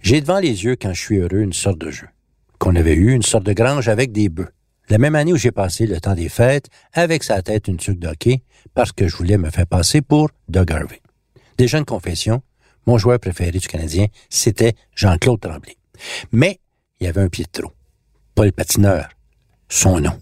J'ai devant les yeux, quand je suis heureux, une sorte de jeu. Qu'on avait eu, une sorte de grange avec des bœufs. La même année où j'ai passé le temps des fêtes, avec sa tête une tuque d'hockey, parce que je voulais me faire passer pour Doug Harvey. Déjà une confession, mon joueur préféré du Canadien, c'était Jean-Claude Tremblay. Mais il y avait un pied de trop. Pas patineur, son nom.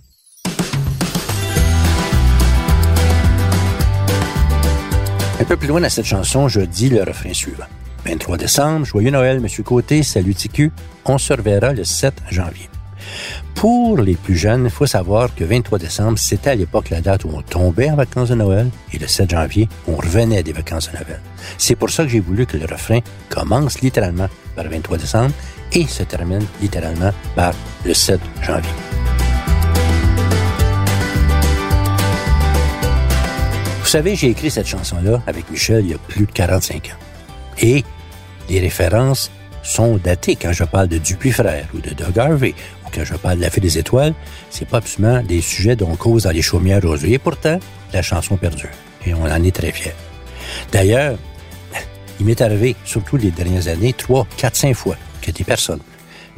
Un peu plus loin dans cette chanson, je dis le refrain suivant. 23 décembre, joyeux Noël, Monsieur Côté, salut TQ, on se reverra le 7 janvier. Pour les plus jeunes, il faut savoir que 23 décembre, c'était à l'époque la date où on tombait en vacances de Noël et le 7 janvier, on revenait des vacances de Noël. C'est pour ça que j'ai voulu que le refrain commence littéralement par 23 décembre et se termine littéralement par le 7 janvier. Vous savez, j'ai écrit cette chanson-là avec Michel il y a plus de 45 ans. Et les références sont datées quand je parle de Dupuis Frère ou de Doug Harvey ou quand je parle de La Fée des Étoiles. C'est pas absolument des sujets dont on cause dans les chaumières rosées. Et pourtant, la chanson perdure. Et on en est très fiers. D'ailleurs, il m'est arrivé, surtout les dernières années, trois, quatre, cinq fois, que des personnes,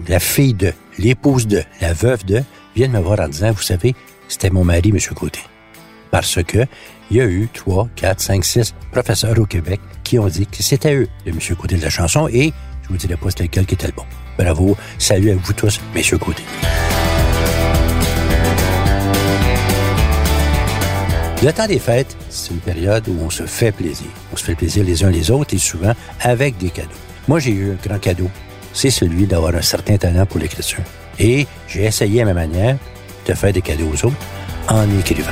la fille de, l'épouse de, la veuve de, viennent me voir en disant, vous savez, c'était mon mari, M. Côté. Parce que il y a eu trois, quatre, cinq, six professeurs au Québec qui ont dit que c'était eux, le monsieur Côté de la chanson, et je vous dirai pas c'était lequel qui était le bon. Bravo, salut à vous tous, messieurs Côté. Le temps des fêtes, c'est une période où on se fait plaisir. On se fait plaisir les uns les autres et souvent avec des cadeaux. Moi, j'ai eu un grand cadeau. C'est celui d'avoir un certain talent pour l'écriture. Et j'ai essayé à ma manière de faire des cadeaux aux autres en écrivant.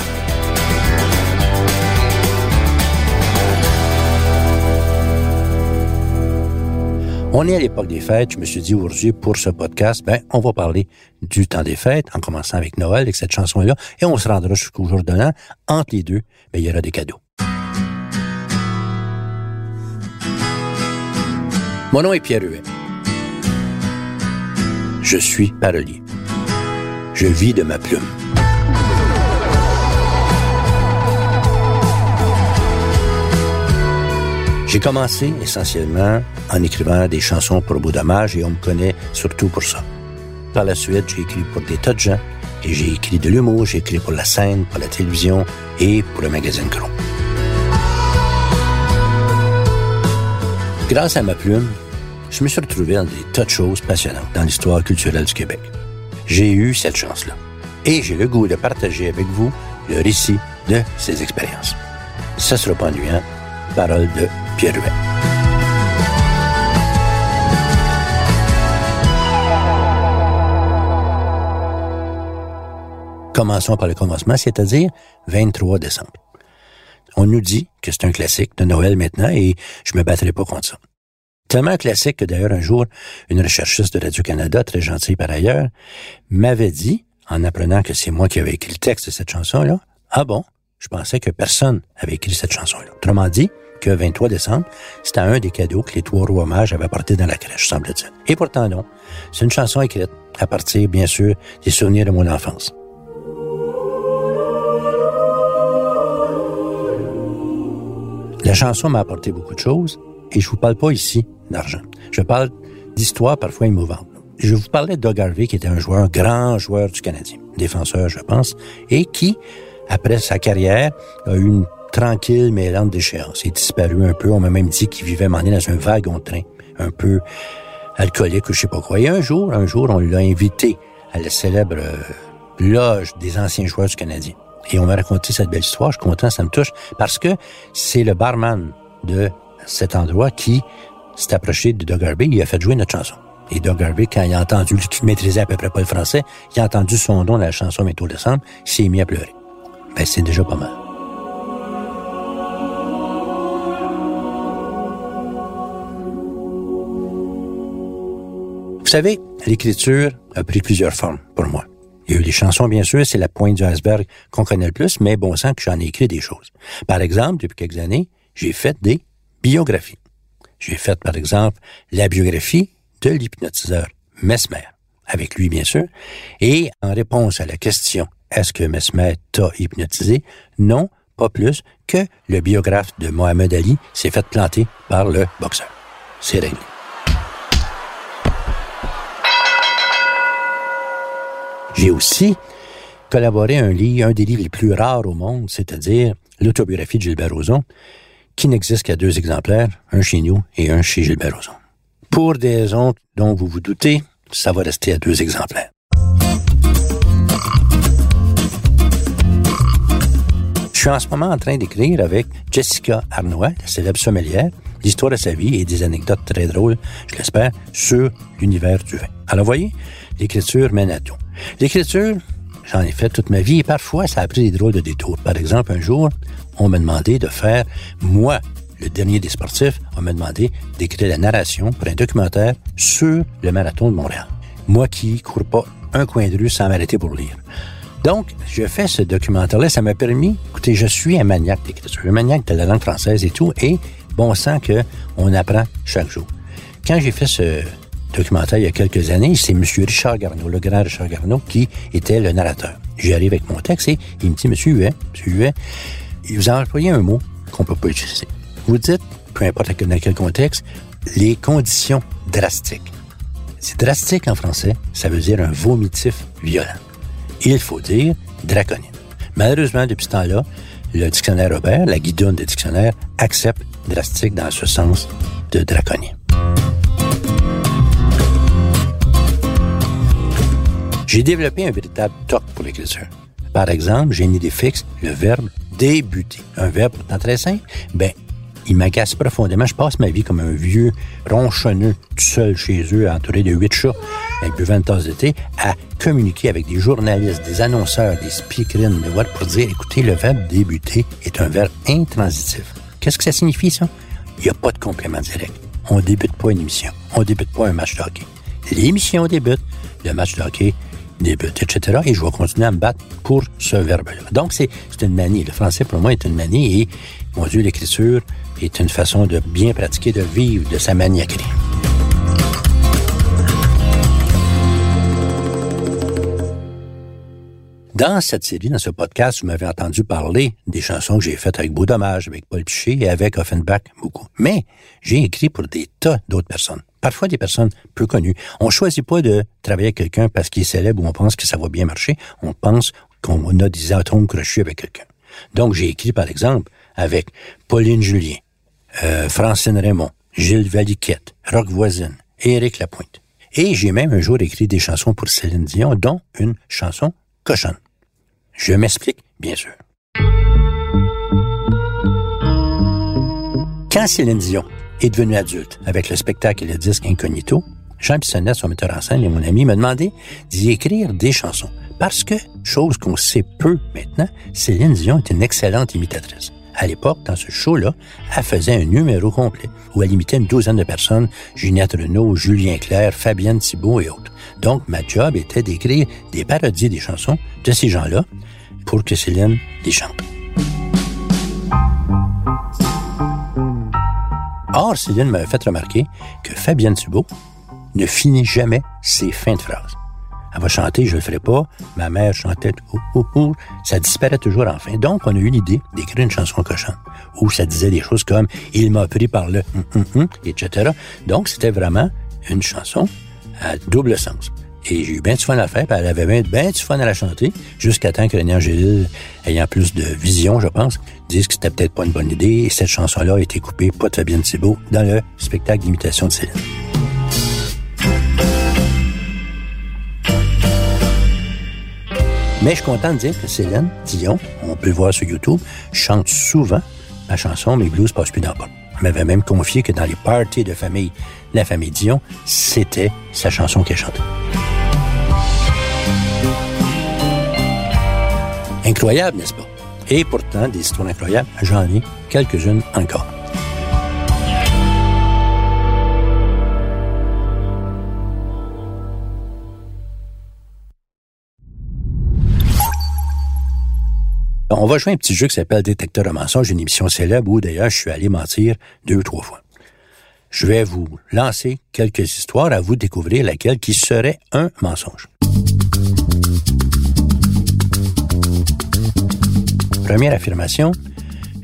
On est à l'époque des fêtes. Je me suis dit aujourd'hui, pour ce podcast, ben, on va parler du temps des fêtes, en commençant avec Noël, avec cette chanson-là, et on se rendra jusqu'au jour de l'an. Entre les deux, ben, il y aura des cadeaux. Mon nom est Pierre Huet. Je suis parolier. Je vis de ma plume. J'ai commencé essentiellement en écrivant des chansons pour beau et on me connaît surtout pour ça. Par la suite, j'ai écrit pour des tas de gens et j'ai écrit de l'humour, j'ai écrit pour la scène, pour la télévision et pour le magazine Gros. Grâce à ma plume, je me suis retrouvé dans des tas de choses passionnantes dans l'histoire culturelle du Québec. J'ai eu cette chance-là. Et j'ai le goût de partager avec vous le récit de ces expériences. Ça sera pas ennuyant. Parole de Pierre Huet. Commençons par le commencement, c'est-à-dire 23 décembre. On nous dit que c'est un classique de Noël maintenant et je me battrai pas contre ça. Tellement classique que d'ailleurs un jour, une recherchiste de Radio-Canada, très gentille par ailleurs, m'avait dit, en apprenant que c'est moi qui avais écrit le texte de cette chanson-là, ah bon, je pensais que personne avait écrit cette chanson-là. Autrement dit, que 23 décembre, c'était un des cadeaux que les trois rois mages avaient apporté dans la crèche, semble-t-il. Et pourtant non. C'est une chanson écrite à partir, bien sûr, des souvenirs de mon enfance. La chanson m'a apporté beaucoup de choses et je vous parle pas ici d'argent. Je parle d'histoires parfois émouvantes. Je vous parlais de Doug Harvey, qui était un joueur, un grand joueur du Canadien, défenseur, je pense, et qui, après sa carrière, a eu une tranquille mais lente déchéance. Il est disparu un peu. On m'a même dit qu'il vivait mané dans un wagon train, un peu alcoolique ou je sais pas quoi. Et un jour, un jour, on l'a invité à la célèbre euh, loge des anciens joueurs du Canadien. Et on m'a raconté cette belle histoire. Je suis content, ça me touche, parce que c'est le barman de cet endroit qui s'est approché de Doug Harvey. Il a fait jouer notre chanson. Et Doug Harvey, quand il a entendu, qu'il maîtrisait à peu près pas le français, il a entendu son nom dans la chanson Métaux décembre, il s'est mis à pleurer. Ben, c'est déjà pas mal. Vous savez, l'écriture a pris plusieurs formes pour moi. Il y a eu les chansons, bien sûr, c'est la pointe du iceberg qu'on connaît le plus, mais bon sang que j'en ai écrit des choses. Par exemple, depuis quelques années, j'ai fait des biographies. J'ai fait, par exemple, la biographie de l'hypnotiseur Mesmer, avec lui, bien sûr, et en réponse à la question est-ce que Mesmer t'a hypnotisé? Non, pas plus, que le biographe de Mohamed Ali s'est fait planter par le boxeur. C'est réglé. J'ai aussi collaboré à un livre, un des livres les plus rares au monde, c'est-à-dire l'autobiographie de Gilbert Rozon, qui n'existe qu'à deux exemplaires, un chez nous et un chez Gilbert Rozon. Pour des raisons dont vous vous doutez, ça va rester à deux exemplaires. Je suis en ce moment en train d'écrire avec Jessica Arnois, la célèbre sommelière, l'histoire de sa vie et des anecdotes très drôles, je l'espère, sur l'univers du vin. Alors voyez, l'écriture mène à tout. L'écriture, j'en ai fait toute ma vie et parfois ça a pris des drôles de détours. Par exemple, un jour, on m'a demandé de faire, moi, le dernier des sportifs, on m'a demandé d'écrire la narration pour un documentaire sur le marathon de Montréal. Moi qui cours pas un coin de rue sans m'arrêter pour lire. Donc, je fais ce documentaire-là. Ça m'a permis, écoutez, je suis un maniaque d'écriture, un maniaque de la langue française et tout, et bon sang qu'on apprend chaque jour. Quand j'ai fait ce documentaire il y a quelques années, c'est M. Richard Garneau, le grand Richard Garneau, qui était le narrateur. J'arrive avec mon texte et il me dit, Monsieur Huet, Monsieur Huet, vous employé un mot qu'on peut pas utiliser. Vous dites, peu importe dans quel contexte, les conditions drastiques. C'est drastique en français, ça veut dire un vomitif violent. Il faut dire draconien. Malheureusement, depuis ce temps-là, le dictionnaire Robert, la guidonne des dictionnaires, accepte drastique dans ce sens de draconien. J'ai développé un véritable toc pour l'écriture. Par exemple, j'ai une idée fixe, le verbe débuter. Un verbe pourtant très simple. Ben, il m'agace profondément. Je passe ma vie comme un vieux ronchonneux tout seul chez eux, entouré de huit chats, avec buvant une tasse de thé, à communiquer avec des journalistes, des annonceurs, des speakerines, de what pour dire, écoutez, le verbe débuter est un verbe intransitif. Qu'est-ce que ça signifie, ça? Il n'y a pas de complément direct. On débute pas une émission. On débute pas un match de hockey. L'émission débute, le match de hockey débute, etc. Et je vais continuer à me battre pour ce verbe-là. Donc, c'est une manie. Le français, pour moi, est une manie et, mon Dieu, l'écriture est une façon de bien pratiquer, de vivre de sa maniaquerie. Dans cette série, dans ce podcast, vous m'avez entendu parler des chansons que j'ai faites avec Beau Dommage, avec Paul Piché et avec Offenbach beaucoup. Mais j'ai écrit pour des tas d'autres personnes. Parfois des personnes peu connues. On choisit pas de travailler avec quelqu'un parce qu'il est célèbre ou on pense que ça va bien marcher. On pense qu'on a des atomes crochus avec quelqu'un. Donc j'ai écrit par exemple avec Pauline Julien, euh, Francine Raymond, Gilles Valiquette, Rock Voisine, Éric Lapointe. Et j'ai même un jour écrit des chansons pour Céline Dion, dont une chanson cochonne. Je m'explique, bien sûr. Quand Céline Dion est devenue adulte avec le spectacle et le disque Incognito, Jean Bissonnette, son metteur en scène et mon ami, m'a demandé d'y écrire des chansons. Parce que, chose qu'on sait peu maintenant, Céline Dion est une excellente imitatrice. À l'époque, dans ce show-là, elle faisait un numéro complet où elle imitait une douzaine de personnes, Ginette Renault, Julien Clerc, Fabienne Thibault et autres. Donc, ma job était d'écrire des parodies des chansons de ces gens-là pour que Céline les chante. Or, Céline m'avait fait remarquer que Fabienne Thibault ne finit jamais ses fins de phrases. Elle va chanter, je le ferai pas. Ma mère chantait, ou Ça disparaît toujours en fin. Donc, on a eu l'idée d'écrire une chanson cochonne où ça disait des choses comme il m'a pris par le hum, hum, etc. Donc, c'était vraiment une chanson à double sens. Et j'ai eu bien du fun à la faire, puis elle avait bien, bien du fun à la chanter, jusqu'à temps que René ayant plus de vision, je pense, dise que c'était peut-être pas une bonne idée, et cette chanson-là a été coupée, pas de Fabienne Thibault, dans le spectacle d'imitation de Céline. Mais je suis content de dire que Céline Dion, on peut le voir sur YouTube, chante souvent ma chanson Mes blues passent plus dans le M'avait même confié que dans les parties de famille, la famille Dion, c'était sa chanson qu'elle chantait. Incroyable, n'est-ce pas? Et pourtant, des histoires incroyables, j'en ai quelques-unes encore. On va jouer un petit jeu qui s'appelle Détecteur de mensonges, une émission célèbre où d'ailleurs je suis allé mentir deux ou trois fois. Je vais vous lancer quelques histoires à vous découvrir laquelle qui serait un mensonge. Première affirmation,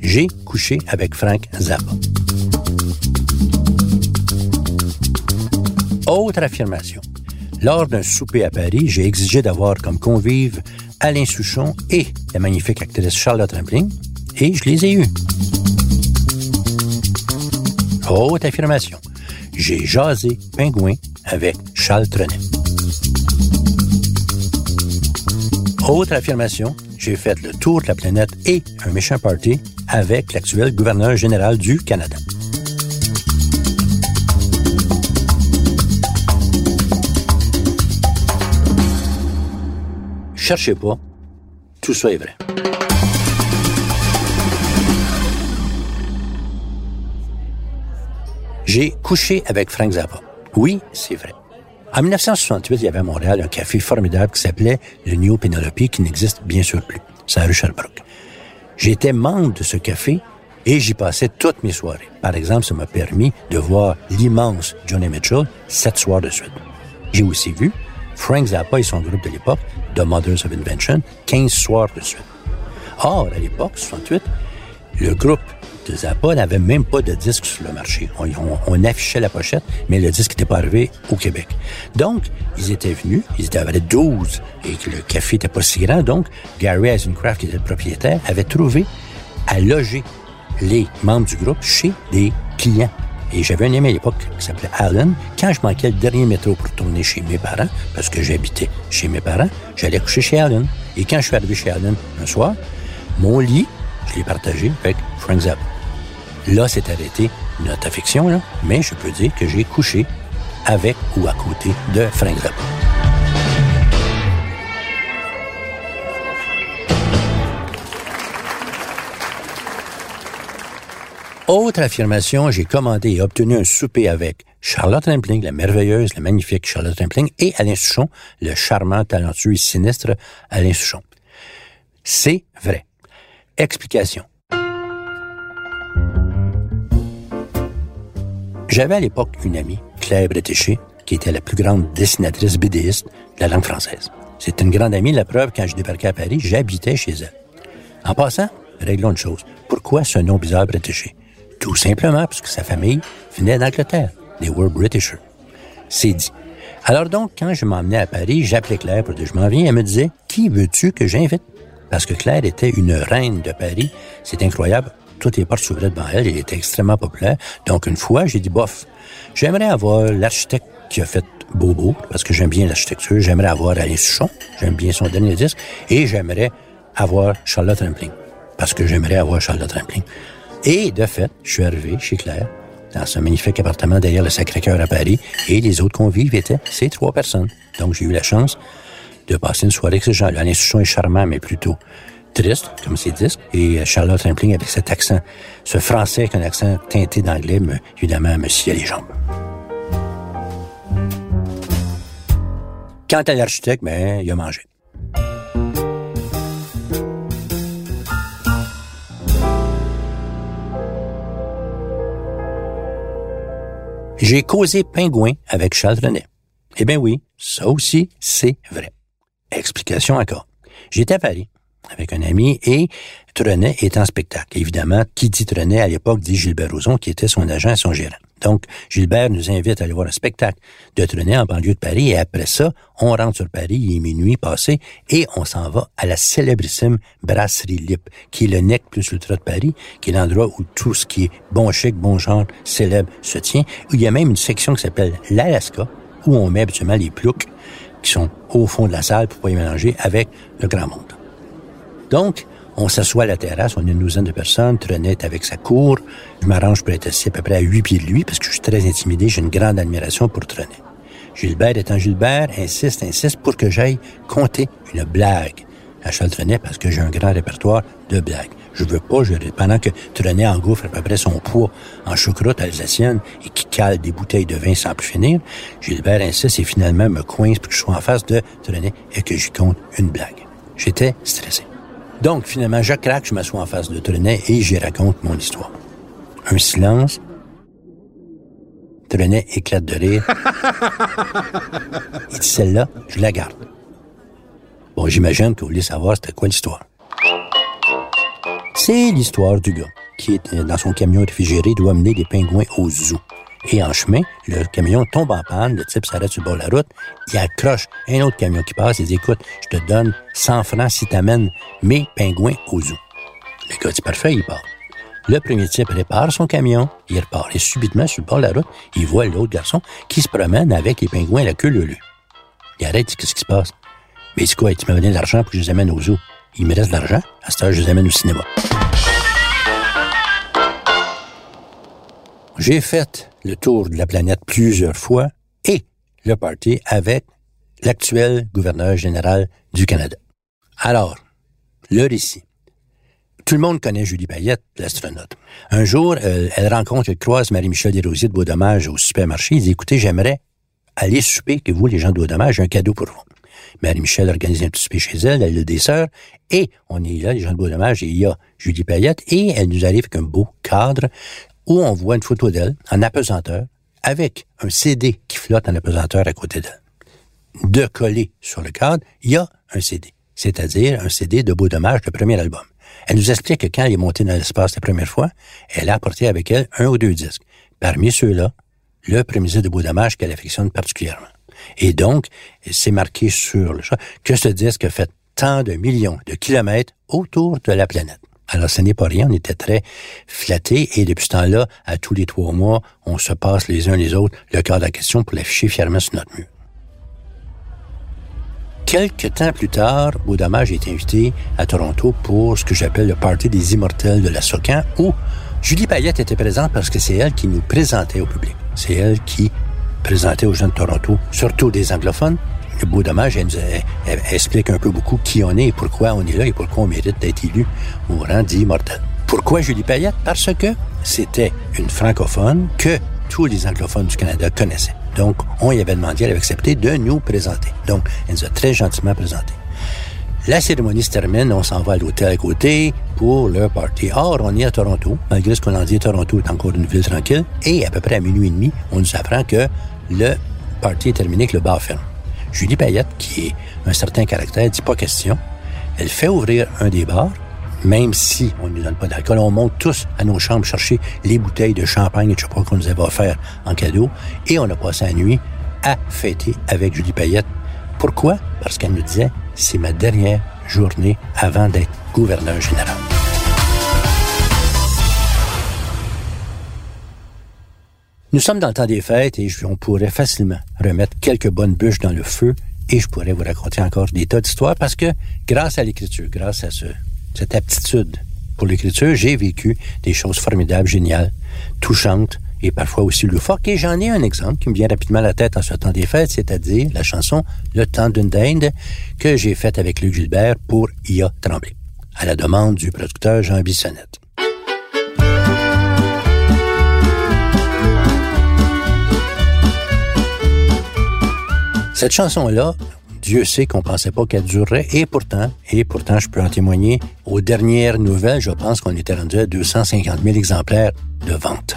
j'ai couché avec Frank Zappa. Autre affirmation. Lors d'un souper à Paris, j'ai exigé d'avoir comme convive Alain Souchon et la magnifique actrice Charlotte Rampling, et je les ai eus. Autre affirmation. J'ai jasé pingouin avec Charles Trenet. Autre affirmation. J'ai fait le tour de la planète et un méchant party avec l'actuel gouverneur général du Canada. Cherchez pas, tout ça est vrai. J'ai couché avec Frank Zappa. Oui, c'est vrai. En 1968, il y avait à Montréal un café formidable qui s'appelait le New Penelope, qui n'existe bien sûr plus. C'est à rue Sherbrooke. J'étais membre de ce café et j'y passais toutes mes soirées. Par exemple, ça m'a permis de voir l'immense Johnny Mitchell sept soirs de suite. J'ai aussi vu Frank Zappa et son groupe de l'époque, The Mothers of Invention, 15 soirs de suite. Or, à l'époque, 68, le groupe de Zappa n'avait même pas de disque sur le marché. On, affichait la pochette, mais le disque n'était pas arrivé au Québec. Donc, ils étaient venus, ils étaient avec 12 et que le café n'était pas si grand. Donc, Gary Eisencraft, qui était le propriétaire, avait trouvé à loger les membres du groupe chez des clients. Et j'avais un ami à l'époque qui s'appelait Alan. Quand je manquais le dernier métro pour tourner chez mes parents, parce que j'habitais chez mes parents, j'allais coucher chez Alan. Et quand je suis arrivé chez Alan un soir, mon lit, je l'ai partagé avec Frank Zappa. Là, c'est arrêté notre affection, mais je peux dire que j'ai couché avec ou à côté de Frank Zappa. Autre affirmation, j'ai commandé et obtenu un souper avec Charlotte Rampling, la merveilleuse, la magnifique Charlotte Rampling, et Alain Souchon, le charmant, talentueux et sinistre Alain Souchon. C'est vrai. Explication. J'avais à l'époque une amie, Claire Bretéché, qui était la plus grande dessinatrice BDiste de la langue française. C'était une grande amie, la preuve, quand je débarquais à Paris, j'habitais chez elle. En passant, réglons une chose. Pourquoi ce nom bizarre Bretéché? Tout simplement parce que sa famille venait d'Angleterre. They were Britishers. C'est dit. Alors donc, quand je m'emmenais à Paris, j'appelais Claire pour dire je m'en viens. Elle me disait, qui veux-tu que j'invite? Parce que Claire était une reine de Paris. C'est incroyable toutes les portes s'ouvraient devant elle. Il était extrêmement populaire. Donc, une fois, j'ai dit, bof, j'aimerais avoir l'architecte qui a fait Bobo, parce que j'aime bien l'architecture. J'aimerais avoir Alain Souchon. J'aime bien son dernier disque. Et j'aimerais avoir Charlotte Rampling, parce que j'aimerais avoir Charlotte Rampling. Et de fait, je suis arrivé chez Claire, dans ce magnifique appartement derrière le Sacré-Cœur à Paris, et les autres convives étaient ces trois personnes. Donc, j'ai eu la chance de passer une soirée avec ces gens-là. Souchon est charmant, mais plutôt triste, comme ses disques, et Charlotte Rampling avec cet accent, ce français avec un accent teinté d'anglais, me, évidemment, me sciait les jambes. Quant à l'architecte, ben, il a mangé. J'ai causé pingouin avec Charles René. Eh bien oui, ça aussi, c'est vrai. Explication encore. J'étais à Paris avec un ami et Trenet est en spectacle. Évidemment, qui dit Trenet à l'époque dit Gilbert Rozon, qui était son agent et son gérant. Donc, Gilbert nous invite à aller voir un spectacle de Trenet en banlieue de Paris et après ça, on rentre sur Paris, il est minuit passé et on s'en va à la célébrissime Brasserie Lip, qui est le NEC plus l'Ultra de Paris, qui est l'endroit où tout ce qui est bon chic, bon genre, célèbre se tient, il y a même une section qui s'appelle l'Alaska, où on met habituellement les ploucs qui sont au fond de la salle pour pas y mélanger avec le grand monde. Donc, on s'assoit à la terrasse, on est une douzaine de personnes, Trenet avec sa cour. Je m'arrange pour être assis à peu près à huit pieds de lui parce que je suis très intimidé, j'ai une grande admiration pour Trenet. Gilbert étant Gilbert, insiste, insiste pour que j'aille compter une blague à Charles parce que j'ai un grand répertoire de blagues. Je veux pas, je, pendant que Trenet engouffre à peu près son poids en choucroute alsacienne et qui cale des bouteilles de vin sans plus finir, Gilbert insiste et finalement me coince pour que je sois en face de Trenet et que j'y compte une blague. J'étais stressé. Donc, finalement, je craque, je m'assois en face de Trenet et j'y raconte mon histoire. Un silence. Trenet éclate de rire. Il celle-là, je la garde. Bon, j'imagine que vous voulez savoir c'était quoi l'histoire? C'est l'histoire du gars qui est dans son camion réfrigéré doit amener des pingouins au zoo. Et en chemin, le camion tombe en panne, le type s'arrête sur le bord de la route, il accroche un autre camion qui passe, il dit, écoute, je te donne 100 francs si tu amènes mes pingouins au zoo. Le gars dit, parfait, il part. Le premier type répare son camion, il repart. Et subitement, sur le bord de la route, il voit l'autre garçon qui se promène avec les pingouins à la queue leu Il arrête, dit, qu'est-ce qui se passe? Mais dit quoi? Tu m'as donné de l'argent pour que je les amène au zoo. Il me reste de l'argent. À cette heure, je les amène au cinéma. J'ai fait le tour de la planète plusieurs fois et le party avec l'actuel gouverneur général du Canada. Alors, le récit. Tout le monde connaît Julie Payette, l'astronaute. Un jour, elle, rencontre, elle croise Marie-Michel Desrosiers de Beaudommage au supermarché. Il dit, écoutez, j'aimerais aller souper que vous, les gens de Beaudommage, j'ai un cadeau pour vous. Marie-Michel organise un petit souper chez elle, elle a des sœurs, et on est là, les gens de Beaudommage, et il y a Julie Payette, et elle nous arrive avec un beau cadre où on voit une photo d'elle en apesanteur avec un CD qui flotte en apesanteur à côté d'elle. De coller sur le cadre, il y a un CD, c'est-à-dire un CD de Beau Dommage, le premier album. Elle nous explique que quand elle est montée dans l'espace la première fois, elle a apporté avec elle un ou deux disques. Parmi ceux-là, le premier disque de Beau Dommage qu'elle affectionne particulièrement. Et donc, c'est marqué sur le chat que ce disque a fait tant de millions de kilomètres autour de la planète. Alors, ce n'est pas rien, on était très flattés et depuis ce temps-là, à tous les trois mois, on se passe les uns les autres le cœur de la question pour l'afficher fièrement sur notre mur. Quelques temps plus tard, Baudamage est invité à Toronto pour ce que j'appelle le Party des Immortels de la Socan, où Julie Payette était présente parce que c'est elle qui nous présentait au public. C'est elle qui présentait aux gens de Toronto, surtout des anglophones, dommage, elle, nous explique un peu beaucoup qui on est pourquoi on est là et pourquoi on mérite d'être élu au rang d'immortel. Pourquoi Julie Payette? Parce que c'était une francophone que tous les anglophones du Canada connaissaient. Donc, on y avait demandé, elle avait accepté de nous présenter. Donc, elle nous a très gentiment présenté. La cérémonie se termine, on s'en va à l'hôtel à côté pour le party. Or, on est à Toronto, malgré ce qu'on en dit, Toronto est encore une ville tranquille, et à peu près à minuit et demi, on nous apprend que le party est terminé, que le bar ferme. Julie Payette, qui est un certain caractère, dit pas question. Elle fait ouvrir un des bars, même si on ne nous donne pas d'alcool. On monte tous à nos chambres chercher les bouteilles de champagne et de pas qu'on nous avait offert en cadeau. Et on a passé la nuit à fêter avec Julie Payette. Pourquoi? Parce qu'elle nous disait, c'est ma dernière journée avant d'être gouverneur général. Nous sommes dans le temps des fêtes et on pourrait facilement remettre quelques bonnes bûches dans le feu et je pourrais vous raconter encore des tas d'histoires parce que grâce à l'écriture, grâce à ce, cette aptitude pour l'écriture, j'ai vécu des choses formidables, géniales, touchantes et parfois aussi loufoques. Et j'en ai un exemple qui me vient rapidement à la tête en ce temps des fêtes, c'est-à-dire la chanson Le temps d'une dinde que j'ai faite avec Luc Gilbert pour IA Tremblay, à la demande du producteur Jean Bissonnette. Cette chanson-là, Dieu sait qu'on pensait pas qu'elle durerait, et pourtant, et pourtant, je peux en témoigner, aux dernières nouvelles, je pense qu'on était rendu à 250 000 exemplaires de vente.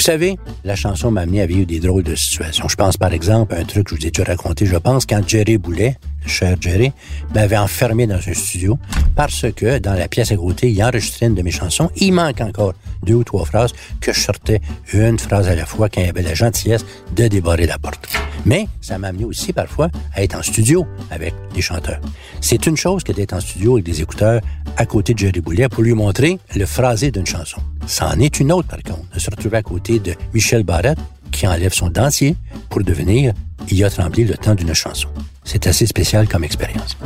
Vous savez, la chanson m'a amené à vivre des drôles de situations. Je pense par exemple à un truc que je vous ai déjà raconté, je pense, quand Jerry Boulet, le cher Jerry, m'avait enfermé dans un studio parce que dans la pièce à côté, il enregistrait une de mes chansons. Il manque encore deux ou trois phrases que je sortais une phrase à la fois quand il avait la gentillesse de débarrer la porte. Mais ça m'a amené aussi parfois à être en studio avec des chanteurs. C'est une chose que d'être en studio avec des écouteurs à côté de Jerry Boulet pour lui montrer le phrasé d'une chanson. Ça en est une autre, par contre, de se retrouver à côté de Michel Barrette, qui enlève son dentier pour devenir Il a tremblé le temps d'une chanson. C'est assez spécial comme expérience.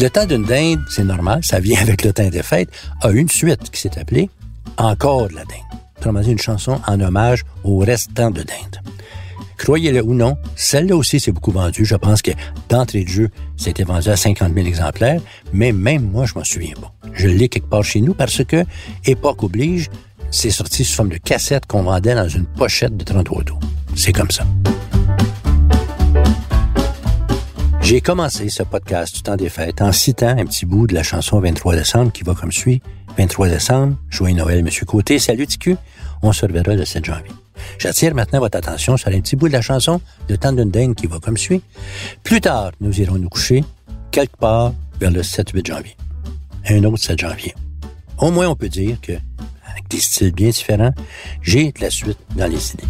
Le temps d'une dinde, c'est normal, ça vient avec le temps des fêtes, a une suite qui s'est appelée Encore la dinde. Autrement une chanson en hommage au restant de dinde. Croyez-le ou non, celle-là aussi s'est beaucoup vendue. Je pense que d'entrée de jeu, c'était vendu à 50 000 exemplaires, mais même moi, je m'en souviens pas. Je l'ai quelque part chez nous parce que, époque oblige, c'est sorti sous forme de cassette qu'on vendait dans une pochette de 30 autos. C'est comme ça. J'ai commencé ce podcast du temps des fêtes en citant un petit bout de la chanson 23 décembre qui va comme suit. 23 décembre, joyeux Noël, Monsieur Côté. Salut TQ. On se reverra le 7 janvier. J'attire maintenant votre attention sur un petit bout de la chanson de d'une qui va comme suit. Plus tard, nous irons nous coucher quelque part vers le 7-8 janvier. Un autre 7 janvier. Au moins, on peut dire que, avec des styles bien différents, j'ai de la suite dans les idées.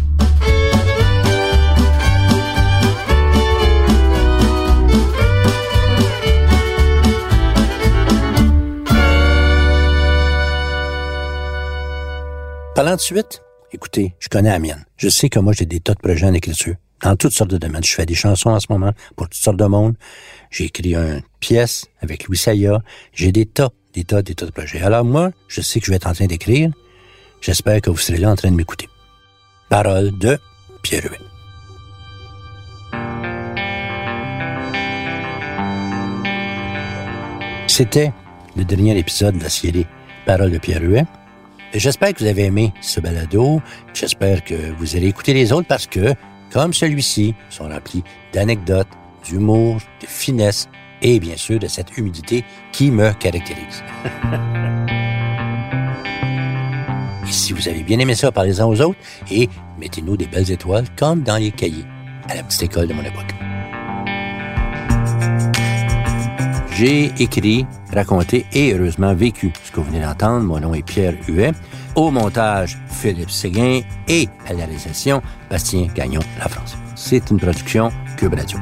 Parlant de suite, écoutez, je connais la. Je sais que moi, j'ai des tas de projets en écriture, dans toutes sortes de domaines. Je fais des chansons en ce moment pour toutes sortes de monde. J'ai écrit une pièce avec Louis Saya. J'ai des tas, des tas, des tas de projets. Alors moi, je sais que je vais être en train d'écrire. J'espère que vous serez là en train de m'écouter. Parole de Pierre Huet. C'était le dernier épisode de la série Parole de Pierre Huet. J'espère que vous avez aimé ce balado. J'espère que vous allez écouter les autres parce que, comme celui-ci, sont remplis d'anecdotes, d'humour, de finesse et bien sûr de cette humidité qui me caractérise. et si vous avez bien aimé ça, parlez-en aux autres et mettez-nous des belles étoiles comme dans les cahiers à la petite école de mon époque. J'ai écrit, raconté et heureusement vécu ce que vous venez d'entendre. Mon nom est Pierre Huet. Au montage, Philippe Séguin et à la réalisation, Bastien Gagnon, La France. C'est une production Cube Radio.